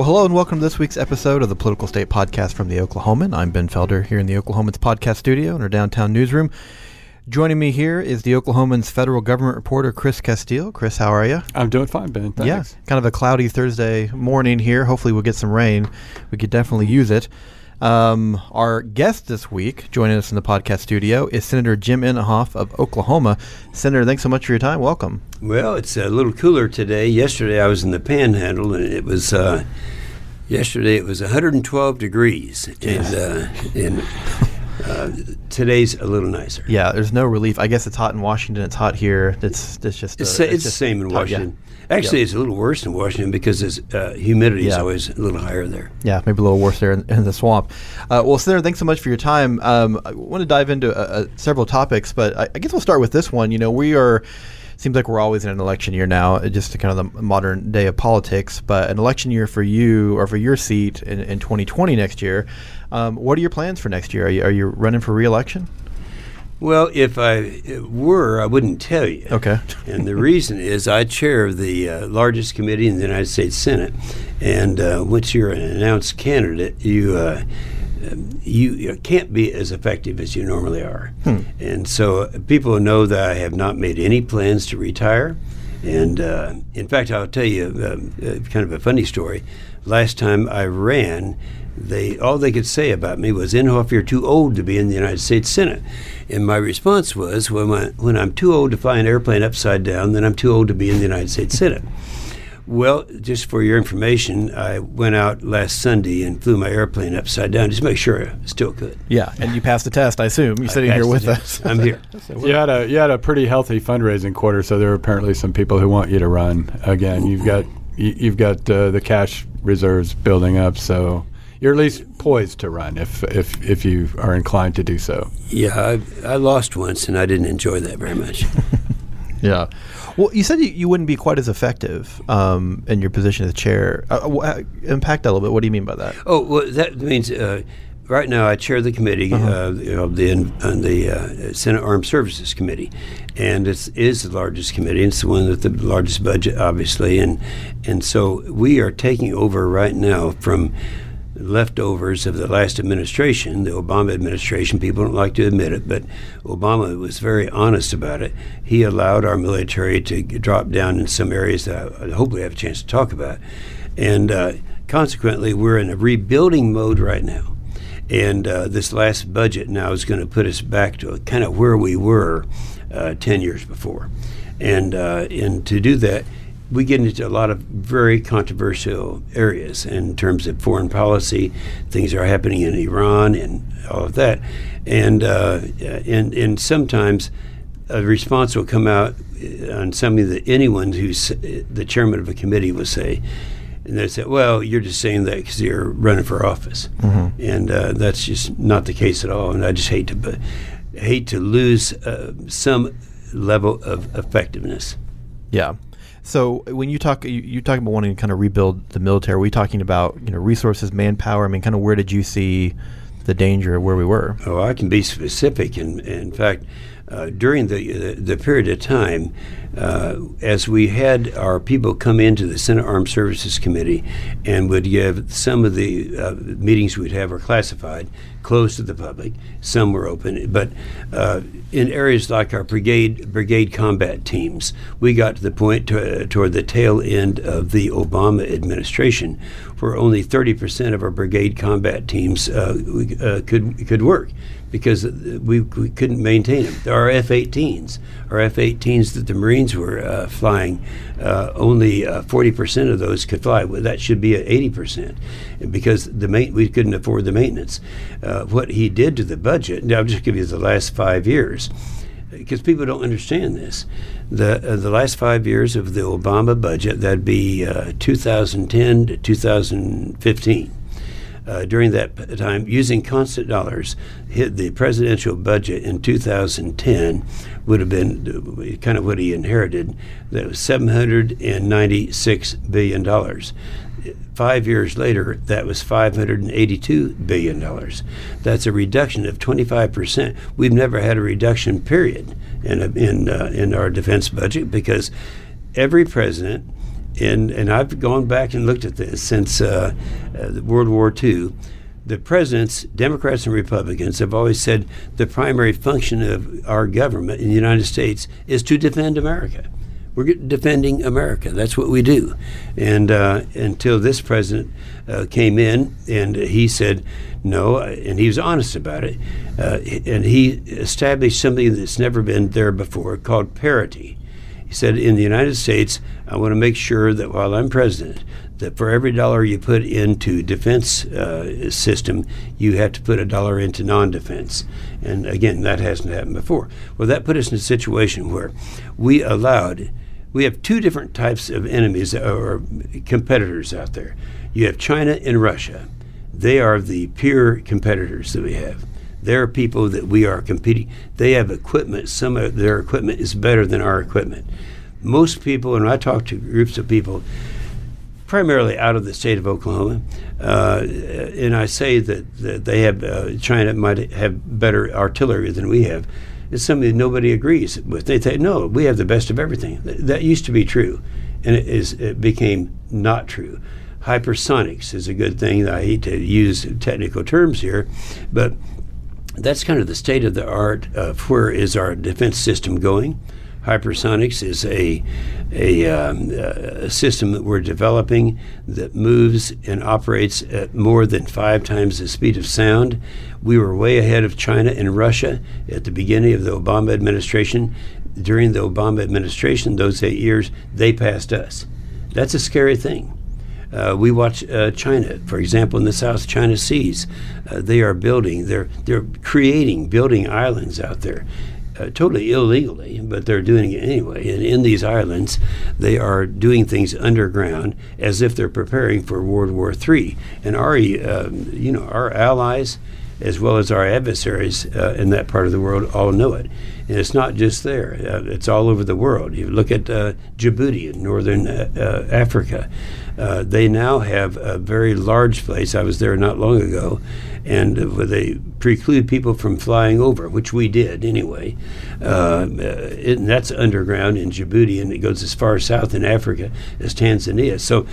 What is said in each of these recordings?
Well, hello and welcome to this week's episode of the Political State Podcast from the Oklahoman. I'm Ben Felder here in the Oklahoman's podcast studio in our downtown newsroom. Joining me here is the Oklahoman's federal government reporter, Chris Casteel. Chris, how are you? I'm doing fine, Ben. Thanks. Yeah, kind of a cloudy Thursday morning here. Hopefully, we'll get some rain. We could definitely use it. Um, our guest this week, joining us in the podcast studio, is Senator Jim Inhofe of Oklahoma. Senator, thanks so much for your time. Welcome. Well, it's a little cooler today. Yesterday, I was in the Panhandle, and it was. Uh, yesterday, it was 112 degrees, and uh, and uh, today's a little nicer. Yeah, there's no relief. I guess it's hot in Washington. It's hot here. It's it's just It's, uh, it's, the same in. Washington. Actually, Yeah. it's a little worse in Washington because it's, uh, humidity is always a little higher there. Yeah, maybe a little worse there in, in the swamp. Uh, well, Senator, thanks so much for your time. Um, I want to dive into uh, uh, several topics, but I, I guess we'll start with this one. You know, we are. Seems like we're always in an election year now, uh, just to kind of the modern day of politics. But an election year for you or for your seat in, in 2020 next year. Um, what are your plans for next year? Are you, are you running for reelection? Well, if I were, I wouldn't tell you. Okay. And the reason is I chair the uh, largest committee in the United States Senate, and uh, once you're an announced candidate, you. Uh, you, you can't be as effective as you normally are. And so uh, people know that I have not made any plans to retire. And uh, in fact, I'll tell you um, uh, kind of a funny story. Last time I ran, they all they could say about me was, "Inhofe, you're too old to be in the United States Senate." And my response was, "When, I, when I'm too old to fly an airplane upside down, then I'm too old to be in the United States Senate." Well, just for your information, I went out last Sunday and flew my airplane upside down just to make sure I still could. Yeah, and you passed the test, I assume. You're sitting here with us. I'm here. You had a you had a pretty healthy fundraising quarter, so there are apparently some people who want you to run again. You've got you, you've got uh, the cash reserves building up, so you're at least poised to run if if if you are inclined to do so. Yeah, I, I lost once and I didn't enjoy that very much. Yeah. Well, you said you, you wouldn't be quite as effective um, in your position as chair. Uh, wh- uh, that a little bit. What do you mean by that? Oh, well, that means uh, right now I chair the committee, uh you know, the on the uh, Senate Armed Services Committee, and it is is the largest committee. It's the one with the largest budget, obviously, and and so we are taking over right now from leftovers of the last administration, the Obama administration. People don't like to admit it, but Obama was very honest about it. He allowed our military to drop down in some areas that I I hope we have a chance to talk about. And uh, consequently, we're in a rebuilding mode right now. And uh, this last budget now is going to put us back to kind of where we were uh, 10 years before. And, uh, and to do that, we get into a lot of very controversial areas in terms of foreign policy, things are happening in Iran and all of that. And, uh, and, and sometimes a response will come out uh, on something that anyone who's uh, the chairman of a committee will say. And they say, well, you're just saying that because you're running for office. And uh, that's just not the case at all. And I just hate to, bu- hate to lose uh, some level of effectiveness. Yeah. So when you talk, you, you talk about wanting to kind of rebuild the military. Are we talking about you know resources, manpower? I mean, kind of where did you see the danger of where we were? Oh, I can be specific. In, in fact, uh, during the, the the period of time, uh, as we had our people come into the Senate Armed Services Committee and would give some of the uh, meetings we'd have were classified, closed to the public. Some were open, but uh, in areas like our brigade brigade combat teams, we got to the point to, toward the tail end of the Obama administration, where only 30% of our brigade combat teams uh, uh, could could work because we, we couldn't maintain them. Our F-18s, our F-18s that the Marines were uh, flying, uh, only uh, 40% of those could fly. Well, that should be at 80% because the main, we couldn't afford the maintenance. Uh, what he did to the budget, now I'll just give you the last five years because people don't understand this. The uh, the last five years of the Obama budget, that'd be uh, 2010 to 2015. Uh, during that time, using constant dollars, hit the presidential budget in 2010 would have been uh, kind of what he inherited. That was 796 billion dollars. Five years later, that was 582 billion dollars. That's a reduction of 25 percent. We've never had a reduction, period, in in uh, in our defense budget because every president and and I've gone back and looked at this since uh, uh, World War II. The presidents, Democrats and Republicans, have always said the primary function of our government in the United States is to defend America. We're defending America. That's what we do. And uh, until this president uh, came in and he said no, and he was honest about it, uh, and he established something that's never been there before called parity. He said, in the United States, I want to make sure that while I'm president, that for every dollar you put into defense uh, system, you have to put a dollar into non-defense. And again, that hasn't happened before. Well, that put us in a situation where we allowed. We have two different types of enemies or competitors out there. You have China and Russia. They are the peer competitors that we have. They're people that we are competing. They have equipment. Some of their equipment is better than our equipment. Most people, and I talk to groups of people, primarily out of the state of Oklahoma, uh, and I say that, that they have uh, China might have better artillery than we have. It's something that nobody agrees with. They say, no, we have the best of everything. That used to be true, and it, is, it became not true. Hypersonics is a good thing. I hate to use technical terms here, but that's kind of the state of the art of where is our defense system going. Hypersonics is a a, um, a, system that we're developing that moves and operates at more than five times the speed of sound. We were way ahead of China and Russia at the beginning of the Obama administration. During the Obama administration, those eight years, they passed us. That's a scary thing. Uh, we watch uh, China, for example, in the South China Seas. Uh, they are building, they're, they're creating, building islands out there. Uh, totally illegally, but they're doing it anyway. And in these islands, they are doing things underground as if they're preparing for World War III. And our, um, you know, our allies, as well as our adversaries uh, in that part of the world, all know it. And it's not just there; uh, it's all over the world. You look at uh, Djibouti in northern uh, uh, Africa. Uh, they now have a very large place. I was there not long ago, and they preclude people from flying over, which we did anyway. Uh, it, and that's underground in Djibouti, and it goes as far south in Africa as Tanzania. So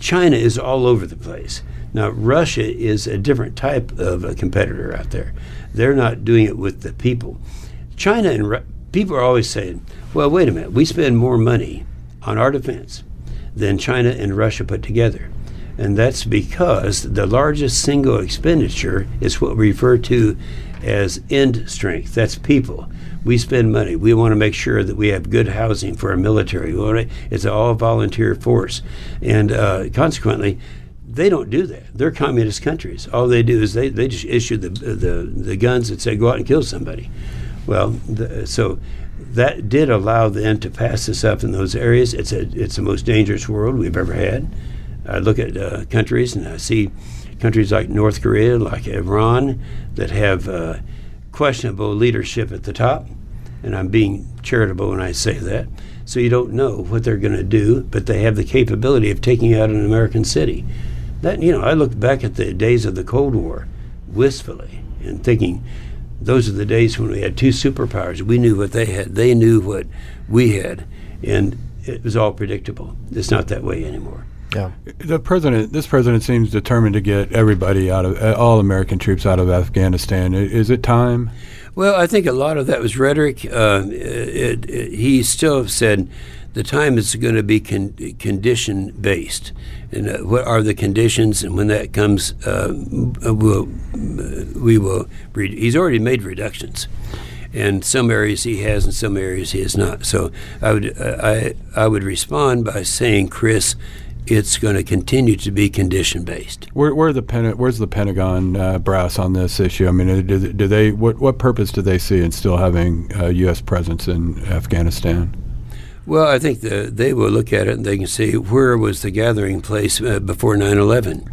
China is all over the place. Now, Russia is a different type of a competitor out there. They're not doing it with the people. China and Ru- people are always saying, well, wait a minute, we spend more money on our defense than China and Russia put together. And that's because the largest single expenditure is what we refer to as end strength. That's people. We spend money. We want to make sure that we have good housing for our military. It's an all volunteer force. And uh, consequently, they don't do that. They're communist countries. All they do is they, they just issue the, the, the guns and say go out and kill somebody. Well, the, so that did allow them to pass this up in those areas. It's a, it's the most dangerous world we've ever had. I look at uh, countries and I see countries like North Korea, like Iran, that have uh, questionable leadership at the top. And I'm being charitable when I say that. So you don't know what they're going to do, but they have the capability of taking out an American city. That you know, I look back at the days of the Cold War wistfully and thinking, those are the days when we had two superpowers. We knew what they had, they knew what we had, and it was all predictable. It's not that way anymore. Yeah. The president, this president seems determined to get everybody out of uh, all American troops out of Afghanistan. Is it time? Well, I think a lot of that was rhetoric. Uh, it, it, he still said the time is going to be con- condition based. And uh, what are the conditions? And when that comes, uh, we'll, we will. Re- he's already made reductions. And some areas he has, and some areas he has not. So I would uh, I I would respond by saying, Chris, it's going to continue to be condition based. Where, where the Pen- where's the Pentagon uh, brass on this issue? I mean, do, do, they what what purpose do they see in still having a U.S. presence in Afghanistan? Well, I think the, they will look at it and they can see where was the gathering place uh, before 9/11,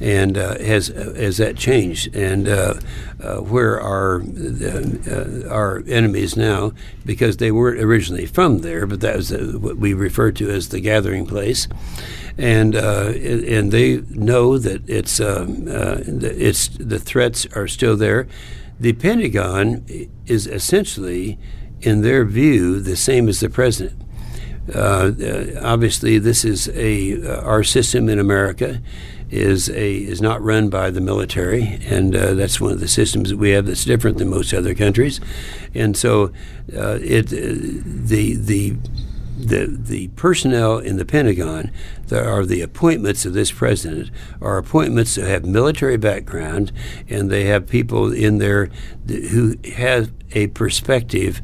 and uh, has has that changed, and uh, uh where are uh, our enemies now? Because they weren't originally from there, but that was uh, what we refer to as the gathering place, and and they know that it's um, it's the threats are still there. The Pentagon is essentially, in their view, the same as the president Uh, obviously, this is a our system in America is a is not run by the military, and uh, that's one of the systems that we have that's different than most other countries. And so, uh, it the the the the personnel in the Pentagon that are the appointments of this president are appointments that have military background, and they have people in there who have a perspective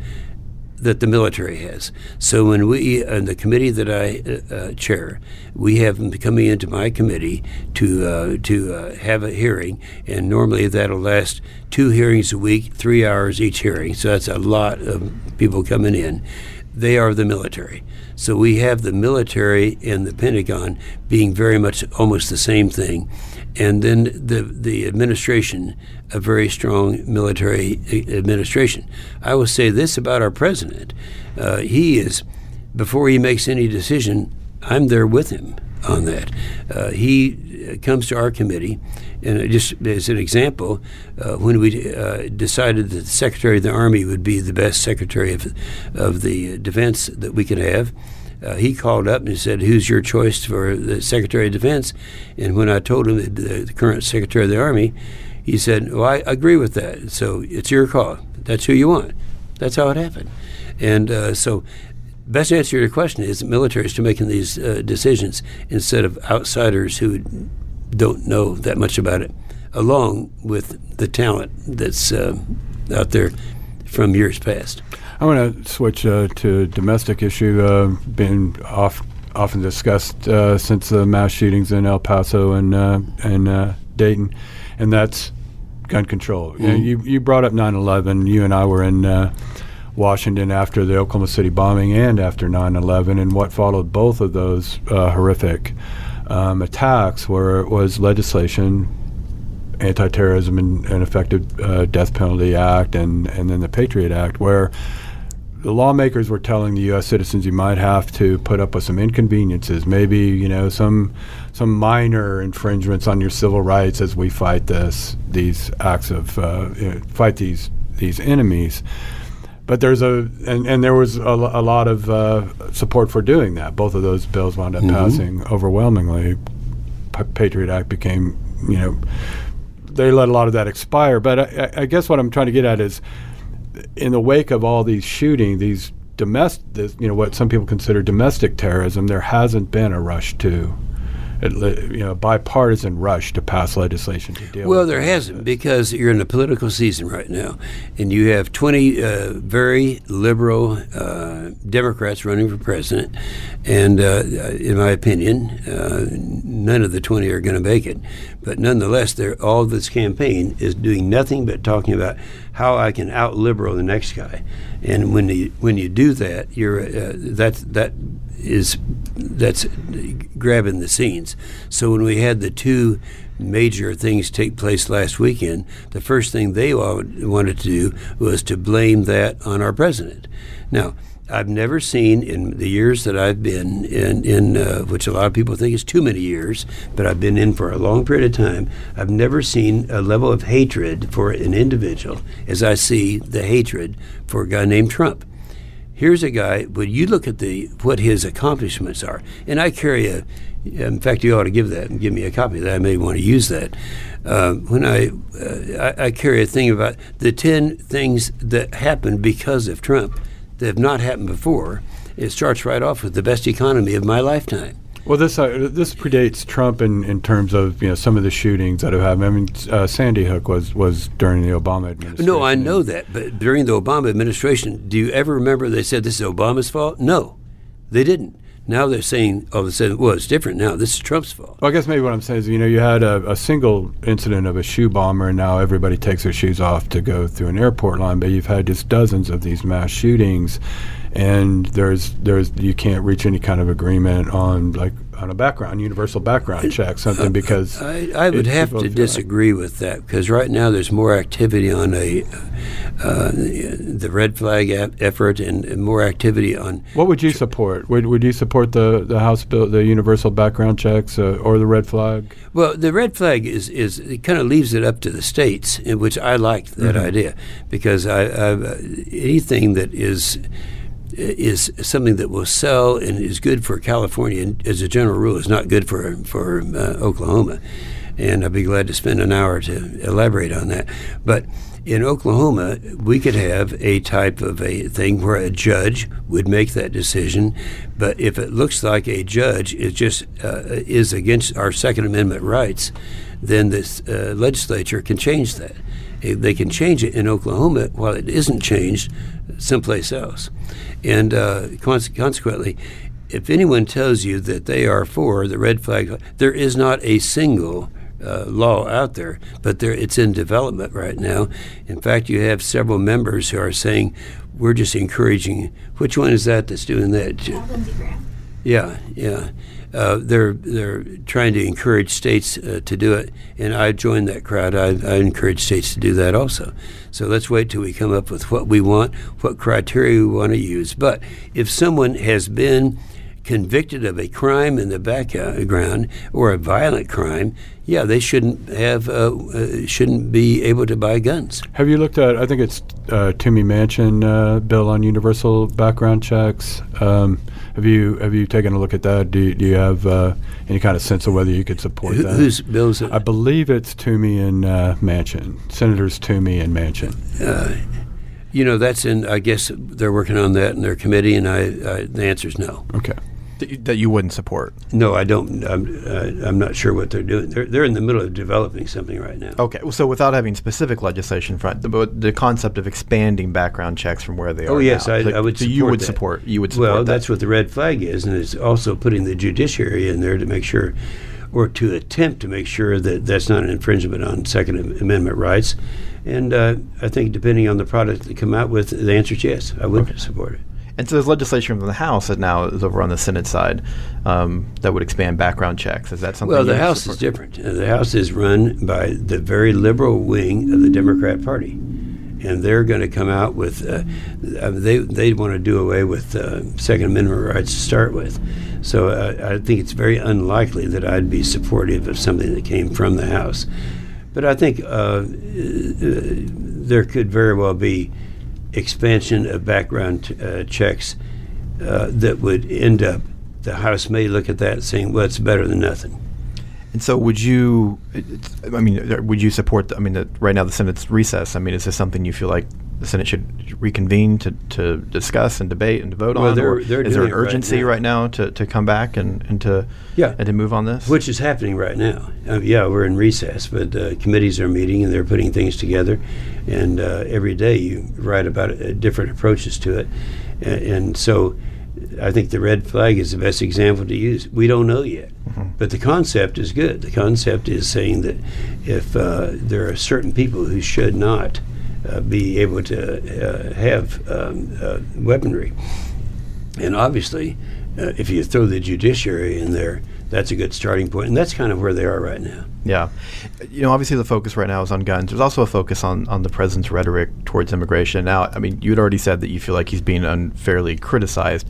that the military has. So when we, in the committee that I uh, uh, chair, we have them coming into my committee to uh, to uh, have a hearing, and normally that'll last two hearings a week, three hours each hearing. So that's a lot of people coming in. They are the military. So we have the military and the Pentagon being very much almost the same thing and then the the administration, a very strong military administration. I will say this about our president: uh, he is before he makes any decision, I'm there with him on that. Uh, he comes to our committee, and just as an example, uh, when we uh, decided that the Secretary of the Army would be the best Secretary of, of the Defense that we could have, uh, he called up and said, "Who's your choice for the Secretary of Defense?" And when I told him the, the current Secretary of the Army, he said, "Well, I agree with that. So it's your call. That's who you want." That's how it happened. And uh, so, best answer to your question is militaries to making these uh, decisions instead of outsiders who don't know that much about it, along with the talent that's uh, out there from years past. I want to switch uh, to a domestic issue, uh, been off, often discussed uh, since the mass shootings in El Paso and uh, and uh, Dayton, and that's gun control. Mm-hmm. You, know, you, you brought up 9/11. You and I were in uh, Washington after the Oklahoma City bombing and after 9/11, and what followed both of those horrific um, attacks were was legislation anti-terrorism and, and effective uh, death penalty act and, and then the patriot act where the lawmakers were telling the U.S. citizens you might have to put up with some inconveniences, maybe you know some some minor infringements on your civil rights as we fight this these acts of uh, you know, fight these these enemies. But there's a and, and there was a, a lot of uh, support for doing that. Both of those bills wound up mm-hmm. passing overwhelmingly. P- Patriot Act became you know they let a lot of that expire. But I, I guess what I'm trying to get at is in the wake of all these shooting, these domestic, you know, what some people consider domestic terrorism, there hasn't been a rush to, you know, bipartisan rush to pass legislation to deal. Well, there hasn't because you're in a political season right now, and you have 20 uh, very liberal uh, Democrats running for president, and uh, in my opinion, uh, none of the 20 are going to make it. But nonetheless, all this campaign is doing nothing but talking about how I can out liberal the next guy. And when you when you do that, you're uh, that's that is that's grabbing the scenes. So when we had the two major things take place last weekend, the first thing they wanted to do was to blame that on our president. Now I've never seen in the years that I've been in, in uh, which a lot of people think is too many years, but I've been in for a long period of time. I've never seen a level of hatred for an individual as I see the hatred for a guy named Trump. Here's a guy. When you look at the what his accomplishments are, and I carry a. In fact, you ought to give that and give me a copy of that. I may want to use that. Uh, when I, uh, I I carry a thing about the ten things that happened because of Trump that have not happened before. It starts right off with the best economy of my lifetime. Well, this uh, this predates Trump in, in terms of you know some of the shootings that have happened. I mean, uh, Sandy Hook was was during the Obama administration. No, I know that, but during the Obama administration, do you ever remember they said this is Obama's fault? No, they didn't. Now they're saying all of a sudden, well, it's different now. This is Trump's fault. Well, I guess maybe what I'm saying is, you know, you had a, a, single incident of a shoe bomber, and now everybody takes their shoes off to go through an airport line. But you've had just dozens of these mass shootings, and there's there's you can't reach any kind of agreement on like on a background universal background check something uh, because I, I would have to disagree like with that because right now there's more activity on a uh, the red flag effort and, and, more activity on what would you support would, would you support the the house bill the universal background checks uh, or the red flag well the red flag is is it kind of leaves it up to the states in which I like that mm-hmm. idea because I, I anything that is is something that will sell and is good for California, and as a general rule, is not good for for uh, Oklahoma. And I'd be glad to spend an hour to elaborate on that. But in Oklahoma, we could have a type of a thing where a judge would make that decision, but if it looks like a judge is just uh, is against our Second Amendment rights, then this uh, legislature can change that. They can change it in Oklahoma while it isn't changed someplace else, and uh, consequently, if anyone tells you that they are for the red flag, there is not a single uh, law out there, but there, it's in development right now. In fact, you have several members who are saying, we're just encouraging. Which one is that that's doing that? Uh, Lindsey Graham. Yeah, yeah. Uh, they're they're trying to encourage states uh, to do it, and I joined that crowd. I, I encourage states to do that also. So let's wait till we come up with what we want, what criteria we want to use. But if someone has been convicted of a crime in the background or a violent crime, yeah, they shouldn't have uh, uh, shouldn't be able to buy guns. Have you looked at? I think it's uh, Toomey Manchin uh, bill on universal background checks. Um, have you have you taken a look at that? Do you, do you have uh, any kind of sense of whether you could support Who, that? Whose bill is it? I believe it's Toomey and uh, Manchin, Senators Toomey and Manchin. you know, that's in. I guess they're working on that in their committee, and I, I the answer is no. Okay. That you, that you wouldn't support. No, I don't. I'm, uh, I'm not sure what they're doing. They're, they're in the middle of developing something right now. Okay, well, so without having specific legislation front, the, but the concept of expanding background checks from where they are. Oh yes, now. I, So- I would. So support you would that. support. You would support Well, that. that's what the red flag is, and it's also putting the judiciary in there to make sure, or to attempt to make sure that that's not an infringement on Second Amendment rights. And uh, I think depending on the product they come out with, the answer is yes. I would support it. And so there's legislation from the House that now is over on the Senate side um, that would expand background checks. Is that something? Well, the House is different. The House is run by the very liberal wing of the Democrat Party, and they're going to come out with uh, uh, they they want to do away with uh, Second Amendment rights to start with. So uh, I think it's very unlikely that I'd be supportive of something that came from the House. But I think uh, uh, there could very well be expansion of background uh, checks uh, that would end up. The House may look at that saying, "Well, it's better than nothing." And so, would you? I mean, would you support? The, I mean, the, right now the Senate's recess. I mean, is this something you feel like the Senate should reconvene to, to discuss and debate and to vote Well, on? they're- they're is there an it right urgency now. right now, to, to come back and, and to Yeah. and to move on this? Which is happening right now. Uh, yeah, we're in recess, but uh, committees are meeting and they're putting things together. And uh, every day you write about uh, different approaches to it. And, and so I think the red flag is the best example to use. We don't know yet. But the concept is good. The concept is saying that if uh, there are certain people who should not uh, be able to uh, have um, uh, weaponry, and obviously, if you throw the judiciary in there, that's a good starting point, and that's kind of where they are right now. Yeah. You know, obviously the focus right now is on guns. There's also a focus on, on the president's rhetoric towards immigration. Now, I mean, you'd already said that you feel like he's being unfairly criticized.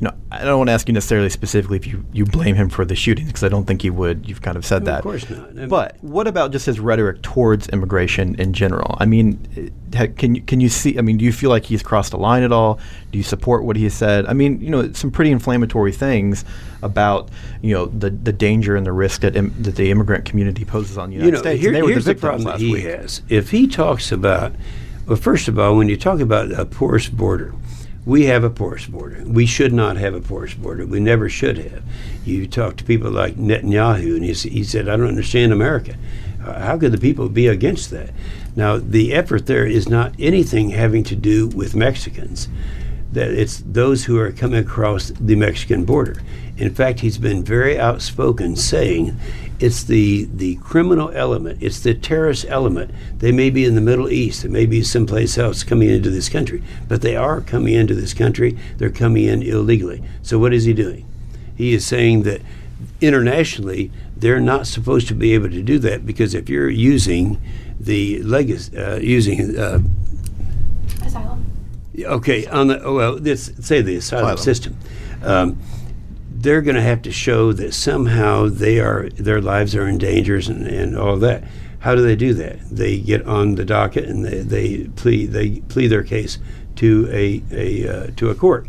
You know, I don't want to ask you necessarily specifically if you, you blame him for the shooting, because I don't think you would. You've kind of said No, that. of course not. Um, But what about just his rhetoric towards immigration in general? I mean, eh, can you, can you see, I mean, do you feel like he's crossed a line at all? Do you support what he has said? I mean, you know, some pretty inflammatory things about, you know, the, the danger and the risk that, Im- that the immigrant community poses on the United you know, States. here- and they were here's the the, problem that last he week. has. If he talks about, well, first of all, when you talk about a porous border, we have a porous border. We should not have a porous border. We never should have. You talk to people like Netanyahu, and he, he said, "I don't understand America. Uh, how could the people be against that?" Now, the effort there is not anything having to do with Mexicans. That it's those who are coming across the Mexican border. In fact, he's been very outspoken, saying it's the the criminal element, it's the terrorist element. They may be in the Middle East, they may be someplace else coming into this country, but they are coming into this country. They're coming in illegally. So what is he doing? He is saying that internationally they're not supposed to be able to do that because if you're using the legacy, uh, using uh, Asylum. Okay, on the oh, well, this say the asylum, Asylum. system, um, they're going to have to show that somehow they are their lives are in danger and, and all that. How do they do that? They get on the docket and they, they plead they plead their case to a, a uh, to a court.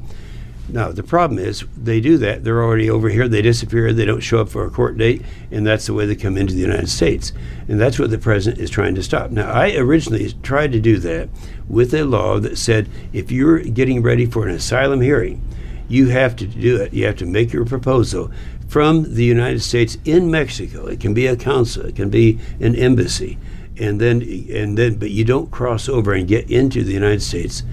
Now the problem is they do that. They're already over here. They disappear. They don't show up for a court date, and that's the way they come into the United States. And that's what the president is trying to stop. Now I originally tried to do that with a law that said if you're getting ready for an asylum hearing, you have to do it. You have to make your proposal from the United States in Mexico. It can be a consul. It can be an embassy, and then and then, but you don't cross over and get into the United States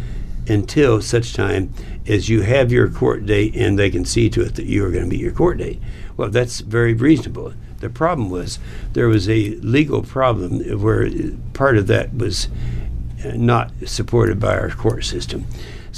until such time as you have your court date and they can see to it that you are going to meet your court date. Well, that's very reasonable. The problem was there was a legal problem where part of that was not supported by our court system.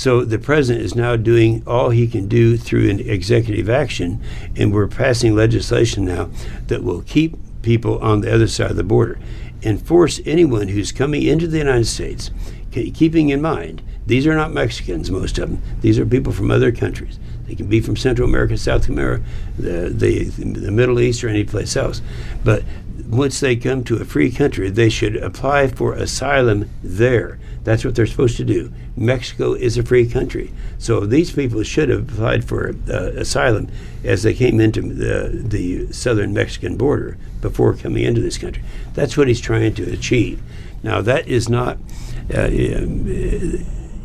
So the president is now doing all he can do through an executive action, and we're passing legislation now that will keep people on the other side of the border and force anyone who's coming into the United States, keeping in mind these are not Mexicans, most of them. These are people from other countries. They can be from Central America, South America, the, the, the Middle East, or any place else. But once they come to a free country, they should apply for asylum there. That's what they're supposed to do. Mexico is a free country. So these people should have applied for uh, asylum as they came into the, the southern Mexican border before coming into this country. That's what he's trying to achieve. Now, that is not. Uh,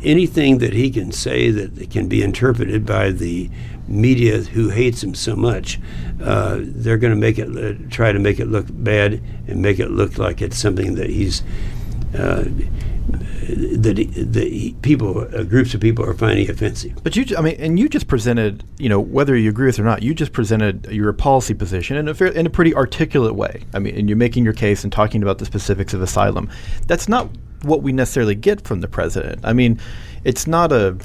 anything that he can say that can be interpreted by the media who hates him so much, uh, they're going to make it uh, try to make it look bad and make it look like it's something that he's uh, that, the people, uh, groups of people are finding offensive. But you, I mean, and you just presented, you know, whether you agree with it or not, you just presented your policy position in a fair, in a pretty articulate way. I mean, and you're making your case and talking about the specifics of asylum. That's not what we necessarily get from the president. I mean, it's not a,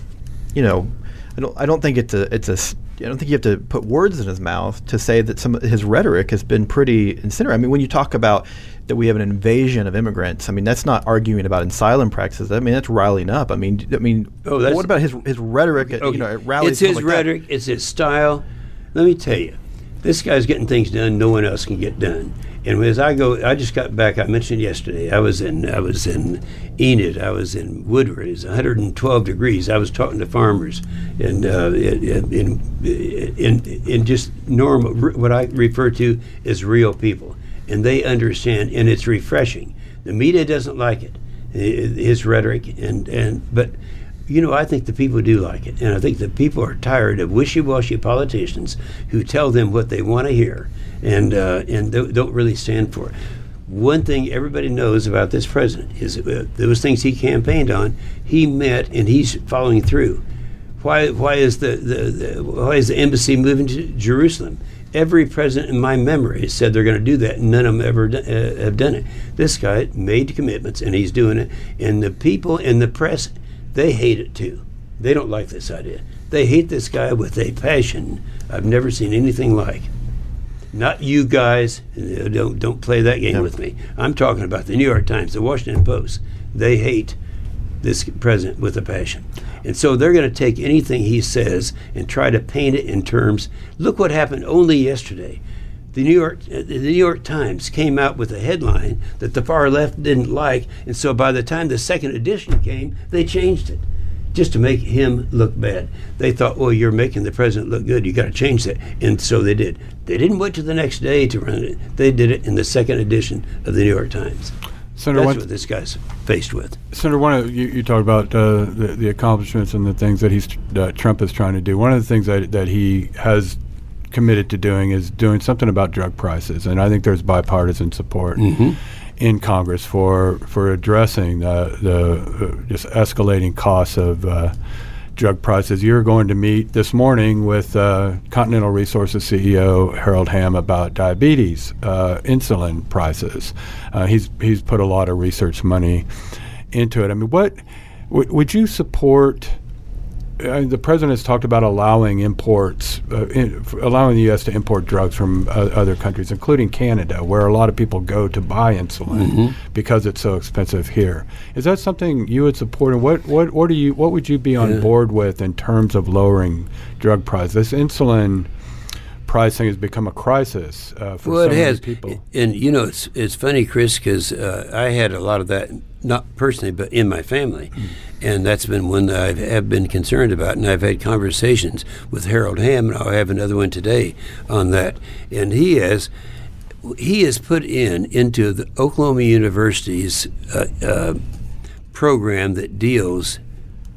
you know, I don't I don't think it's a it's a I don't think you have to put words in his mouth to say that some of his rhetoric has been pretty incendiary. I mean, when you talk about that we have an invasion of immigrants, I mean that's not arguing about asylum practices. I mean that's riling up. I mean, I mean, oh, what about his his rhetoric? At, okay. You know, at rallies. It's his rhetoric. It's his style. Let me tell you, this guy's getting things done no one else can get done. And as I go, I just got back. I mentioned yesterday. I was in I was in Enid. I was in Woodward. It's 112 degrees. I was talking to farmers, and uh, in, in in just normal what I refer to as real people, and they understand, and it's refreshing. The media doesn't like it, his rhetoric, and and but you know, I think the people do like it. And I think the people are tired of wishy washy politicians who tell them what they want to hear and uh, and don't really stand for it. One thing everybody knows about this president is uh, those things he campaigned on, he met and he's following through. Why, why is the, the, the why is the embassy moving to Jerusalem? Every president in my memory said they're going to do that, and none of them ever uh, have done it. This guy made commitments, and he's doing it. And the people in the press, they hate it too. They don't like this idea. They hate this guy with a passion I've never seen anything like. Not you guys. Don't don't play that game with me. I'm talking about the New York Times, the Washington Post. They hate this president with a passion. And so they're going to take anything he says and try to paint it in terms. Look what happened only yesterday. The New York the New York Times came out with a headline that the far left didn't like, and so by the time the second edition came, they changed it just to make him look bad. They thought, well, you're making the president look good. You got to change that. And so they did. They didn't wait to the next day to run it. They did it in the second edition of the New York Times. Senator, That's what this guy's faced with. Senator, one of you, you talked about uh, the, the, accomplishments and the things that he's uh, Trump is trying to do. One of the things that, that he has committed to doing is doing something about drug prices, and I think there's bipartisan support. Mm-hmm in Congress for for addressing the, the uh, just escalating costs of uh, drug prices. You're going to meet this morning with uh, Continental Resources CEO Harold Hamm about diabetes, uh, insulin prices. Uh, he's he's put a lot of research money into it. I mean, what w- would you support? Uh, the president has talked about allowing imports, uh, in, allowing the U.S. to import drugs from uh, other countries, including Canada, where a lot of people go to buy insulin mm-hmm. because it's so expensive here. Is that something you would support? And what what what do you what would you be on yeah. board with in terms of lowering drug prices? This insulin pricing has become a crisis uh, for well, so it many has. people. And you know, it's it's funny, Chris, because uh, I had a lot of that, not personally, but in my family, Hmm. and that's been one that I have been concerned about. And I've had conversations with Harold Hamm, and I'll have another one today on that. And he has he has put in into the Oklahoma University's uh, uh, program that deals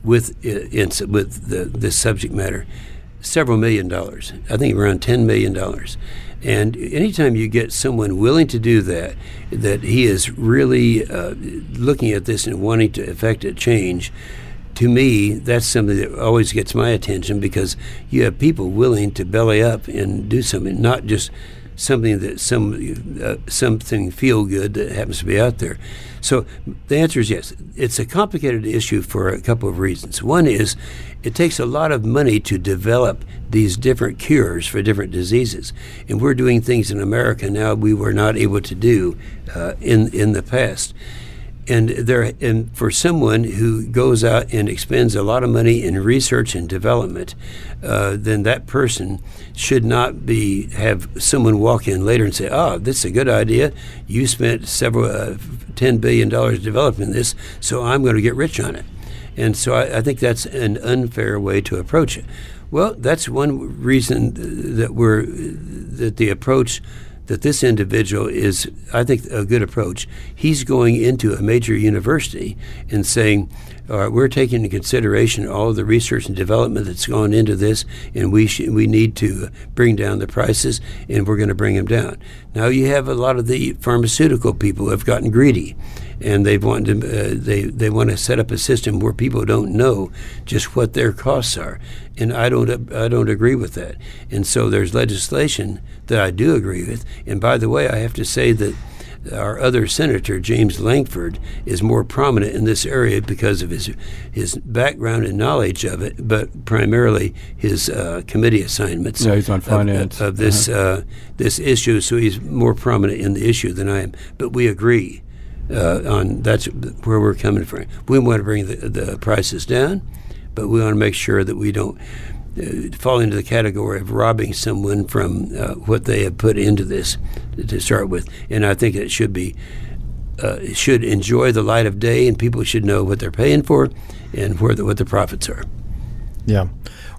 with uh, with the, this subject matter several million dollars. I think around ten million dollars. And anytime you get someone willing to do that, that he is really uh, looking at this and wanting to effect a change, to me, that's something that always gets my attention because you have people willing to belly up and do something, not just something that some uh, something feel good that happens to be out there. So the answer is yes. It's a complicated issue for a couple of reasons. One is it takes a lot of money to develop these different cures for different diseases, and we're doing things in America now we were not able to do uh, in in the past and there and for someone who goes out and expends a lot of money in research and development, uh, then that person should not be have someone walk in later and say, "Oh, this is a good idea. You spent several uh, ten billion dollars developing this, so I'm going to get rich on it." And so I, I think that's an unfair way to approach it. Well, that's one reason that we're that the approach that this individual is, I think, a good approach. He's going into a major university and saying, all right, we're taking into consideration all of the research and development that's gone into this, and we sh- we need to bring down the prices, and we're going to bring them down. Now you have a lot of the pharmaceutical people have gotten greedy, and they want to uh, they they want to set up a system where people don't know just what their costs are, and I don't I don't agree with that. And so there's legislation that I do agree with. And by the way, I have to say that our other senator, James Lankford, is more prominent in this area because of his his background and knowledge of it, but primarily his uh, committee assignments. Yeah, he's on of- finance. of, this uh, this issue. So he's more prominent in the issue than I am. But we agree uh, on that's where we're coming from. We want to bring the, the prices down, but we want to make sure that we don't uh, fall into the category of robbing someone from uh, what they have put into this to start with. And I think it should be uh, should enjoy the light of day, and people should know what they're paying for and where the, what the profits are. Yeah.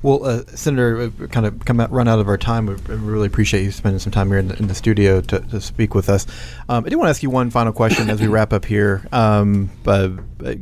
Well, uh, Senator, uh, kind of come out, run out of our time. We really appreciate you spending some time here in the, in the studio to, to speak with us. Um, I do want to ask you one final question as we wrap up here. Um, uh,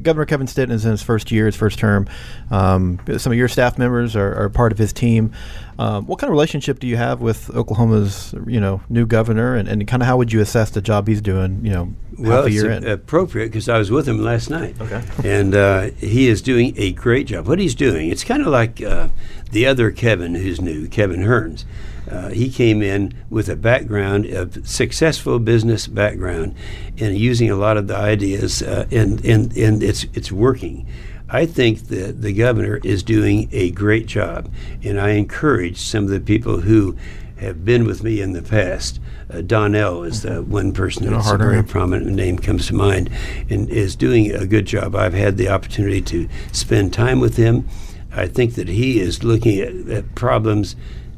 Governor Kevin Stetton is in his first year, his first term. Um, some of your staff members are, are part of his team. Um, what kind of relationship do you have with Oklahoma's, you know, new governor, and, and kind of how would you assess the job he's doing, you know, Well, it's a- appropriate because I was with him last night. Okay. and uh, he is doing a great job. What he's doing, it's kind of like uh, the other Kevin who's new, Kevin Hearns. Uh, he came in with a background of successful business background and using a lot of the ideas, uh, and, and, and it's, it's working. I think that the governor is doing a great job, and I encourage some of the people who have been with me in the past. Uh, Donnell is the one person that's a very prominent name comes to mind, and is doing a good job. I've had the opportunity to spend time with him. I think that he is looking at, at problems,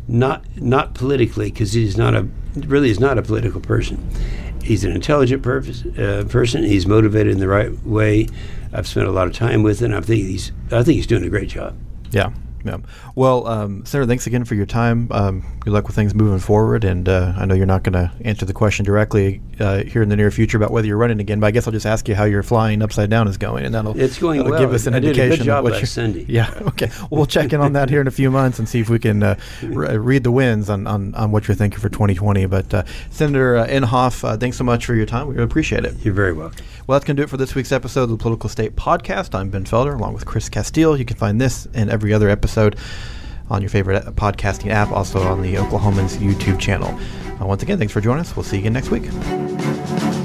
not not politically, because he's not a really is not a political person. He's an intelligent purpose, uh, person. He's motivated in the right way. I've spent a lot of time with him. I think he's I think he's doing a great job. Yeah. Yeah. Well, um, Senator, thanks again for your time. Um, good luck with things moving forward. And uh, I know you're not going to answer the question directly uh, here in the near future about whether you're running again, but I guess I'll just ask you how your flying upside down is going, and that'll It's going that'll well. give us an I did a good indication job of what Sunday. Yeah. Okay. Well, we'll check in on that here in a few months and see if we can uh, re- read the winds on, on, on what you're thinking for 2020. But uh, Senator uh, Inhofe, uh, thanks so much for your time. We really appreciate it. You're very welcome. Well, that's going to do it for this week's episode of the Political State Podcast. I'm Ben Felder, along with Chris Casteel. You can find this and every other episode on your favorite podcasting app, also on the Oklahomans YouTube channel. Uh, once again, thanks for joining us. We'll see you again next week.